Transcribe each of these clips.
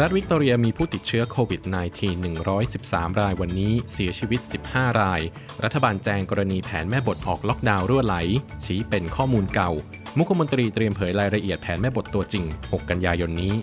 รัฐวิกตอเรียมีผู้ติดเชื้อโควิด -19 113 รายวันนี้ เสียชีวิต 15 ราย รัฐบาลแจ้งกรณีแผนแม่บทออกล็อกดาวน์รั่วไหล ชี้เป็นข้อมูลเก่า มุขมนตรีเตรียมเผยรายละเอียดแผนแม่บทตัวจริง 6 กันยายนนี้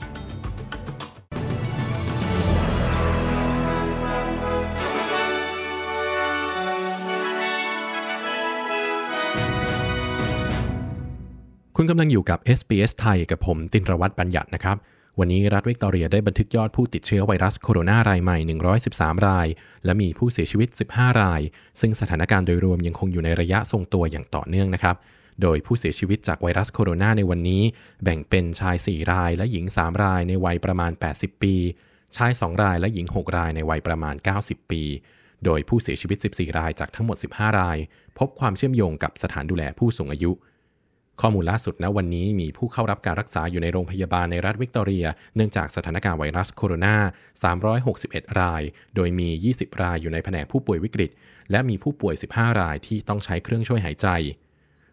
คุณกำลังอยู่กับ SBS ไทยกับผมตินรวัตรบัญญัตินะครับ วันนี้รัฐวิกตอเรียได้บันทึกยอดผู้ติดเชื้อไวรัสโคโรนารายใหม่ 113 ราย และมีผู้เสียชีวิต 15 ราย ซึ่งสถานการณ์โดยรวมยังคงอยู่ในระยะทรงตัวอย่างต่อเนื่องนะครับ โดยผู้เสียชีวิตจากไวรัสโคโรนาในวันนี้ แบ่งเป็นชาย 4 รายและหญิง 3 รายในวัยประมาณ 80 ปี ชาย 2 รายและหญิง 6 รายในวัยประมาณ 90 ปี โดยผู้เสียชีวิต 14 รายจากทั้งหมด 15 ราย พบความเชื่อมโยงกับสถานดูแลผู้สูงอายุ ข้อมูลล่าสุดณวันนี้มีผู้เข้ารับการรักษาอยู่ในโรงพยาบาลในรัฐวิกตอเรีย เนื่องจากสถานการณ์ไวรัสโคโรนา 361 ราย โดยมี 20 รายอยู่ในแผนกผู้ป่วยวิกฤต และมีผู้ป่วย 15 รายที่ต้องใช้เครื่องช่วยหายใจ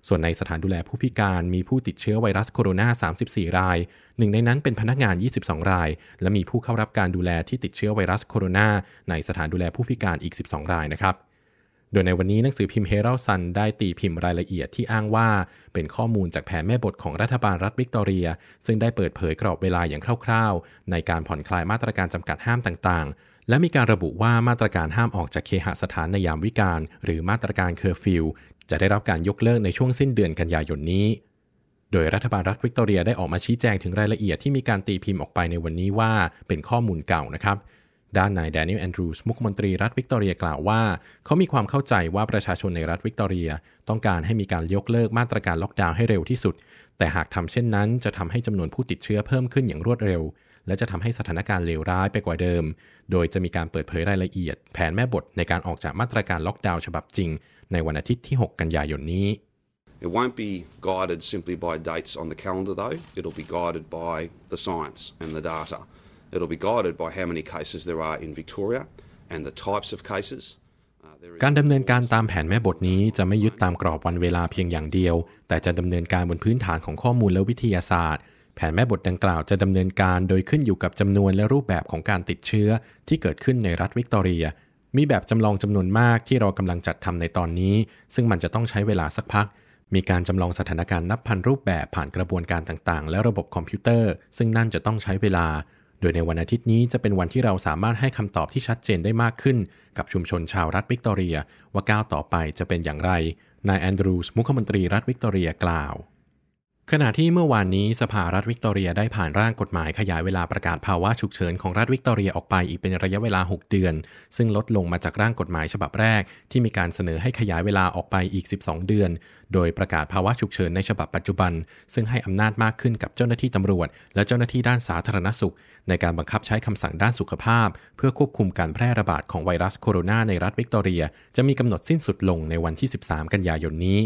ส่วนในสถานดูแลผู้พิการมีผู้ติดเชื้อไวรัสโคโรนา 34 ราย หนึ่งในนั้นเป็นพนักงาน 22 ราย และมีผู้เข้ารับการดูแลที่ติดเชื้อไวรัสโคโรนาในสถานดูแลผู้พิการอีก 12 รายนะครับ โดยในวันนี้หนังสือพิมพ์ Herald Sun ได้ตีพิมพ์รายละเอียดที่อ้างว่า เป็นข้อมูลจากแผนแม่บทของรัฐบาลรัฐวิกตอเรีย ซึ่งได้เปิดเผยกรอบเวลาอย่างคร่าวๆ ในการผ่อนคลายมาตรการจำกัดห้ามต่างๆ และมีการระบุว่ามาตรการห้ามออกจากเคหสถานในยามวิกาลหรือมาตรการเคอร์ฟิวจะได้รับการยกเลิกในช่วงสิ้นเดือนกันยายนนี้โดยรัฐบาลรัฐวิกตอเรียได้ออกมาชี้แจงถึงรายละเอียดที่มีการตีพิมพ์ออกไปในวันนี้ว่าเป็นข้อมูลเก่านะครับ ด้านนายแดเนียลแอนดรูสมุขมนตรีรัฐวิกตอเรียกล่าวว่า เขามีความเข้าใจว่าประชาชนในรัฐวิกตอเรีย ต้องการให้มีการยกเลิกมาตรการล็อกดาวน์ให้เร็วที่สุด แต่หากทำเช่นนั้นจะทำให้จำนวนผู้ติดเชื้อเพิ่มขึ้นอย่างรวดเร็ว และจะทำให้สถานการณ์เลวร้ายไปกว่าเดิม โดยจะมีการเปิดเผยรายละเอียด แผนแม่บทในการออกจากมาตรการล็อกดาวน์ฉบับจริง ในวันอาทิตย์ที่ 6 กันยายนนี้ It won't be guided simply by dates on the calendar, though. It'll be guided by the science and the data. It'll be guided by how many cases there are in Victoria and the types of cases. การดำเนินการตามแผนแม่บทนี้จะไม่ยึดตามกรอบวันเวลาเพียงอย่างเดียว แต่จะดำเนินการบนพื้นฐานของข้อมูลและวิทยาศาสตร์ แผนแม่บทดังกล่าวจะดำเนินการโดยขึ้นอยู่กับจำนวนและรูปแบบของการติดเชื้อที่เกิดขึ้นในรัฐวิกตอเรีย มีแบบจำลองจำนวนมากที่เรากำลังจัดทำในตอนนี้ ซึ่งมันจะต้องใช้เวลาสักพัก มีการจำลองสถานการณ์นับพันรูปแบบผ่านกระบวนการต่างๆ และระบบคอมพิวเตอร์ ซึ่งนั่นจะต้องใช้เวลา โดยในวันอาทิตย์นี้จะเป็นวันที่เราสามารถให้คำตอบที่ชัดเจนได้มากขึ้น กับชุมชนชาวรัฐวิกตอเรีย ว่าก้าวต่อไปจะเป็นอย่างไร นายแอนดรูส มุขมนตรีรัฐวิกตอเรียกล่าว ขณะที่เมื่อวานนี้สภารัฐวิกตอเรียได้ผ่านร่างกฎหมายขยายเวลาประกาศภาวะฉุกเฉินของรัฐวิกตอเรียออกไปอีกเป็นระยะเวลา 6 เดือน ซึ่งลดลงมาจากร่างกฎหมายฉบับแรก ที่มีการเสนอให้ขยายเวลาออกไปอีก 12 เดือน โดยประกาศภาวะฉุกเฉินในฉบับปัจจุบัน ซึ่งให้อำนาจมากขึ้นกับเจ้าหน้าที่ตำรวจ และเจ้าหน้าที่ด้านสาธารณสุข ในการบังคับใช้คำสั่งด้านสุขภาพ เพื่อควบคุมการแพร่ระบาดของไวรัสโคโรนาในรัฐวิกตอเรีย จะมีกำหนดสิ้นสุดลงในวันที่ 13 กันยายนนี้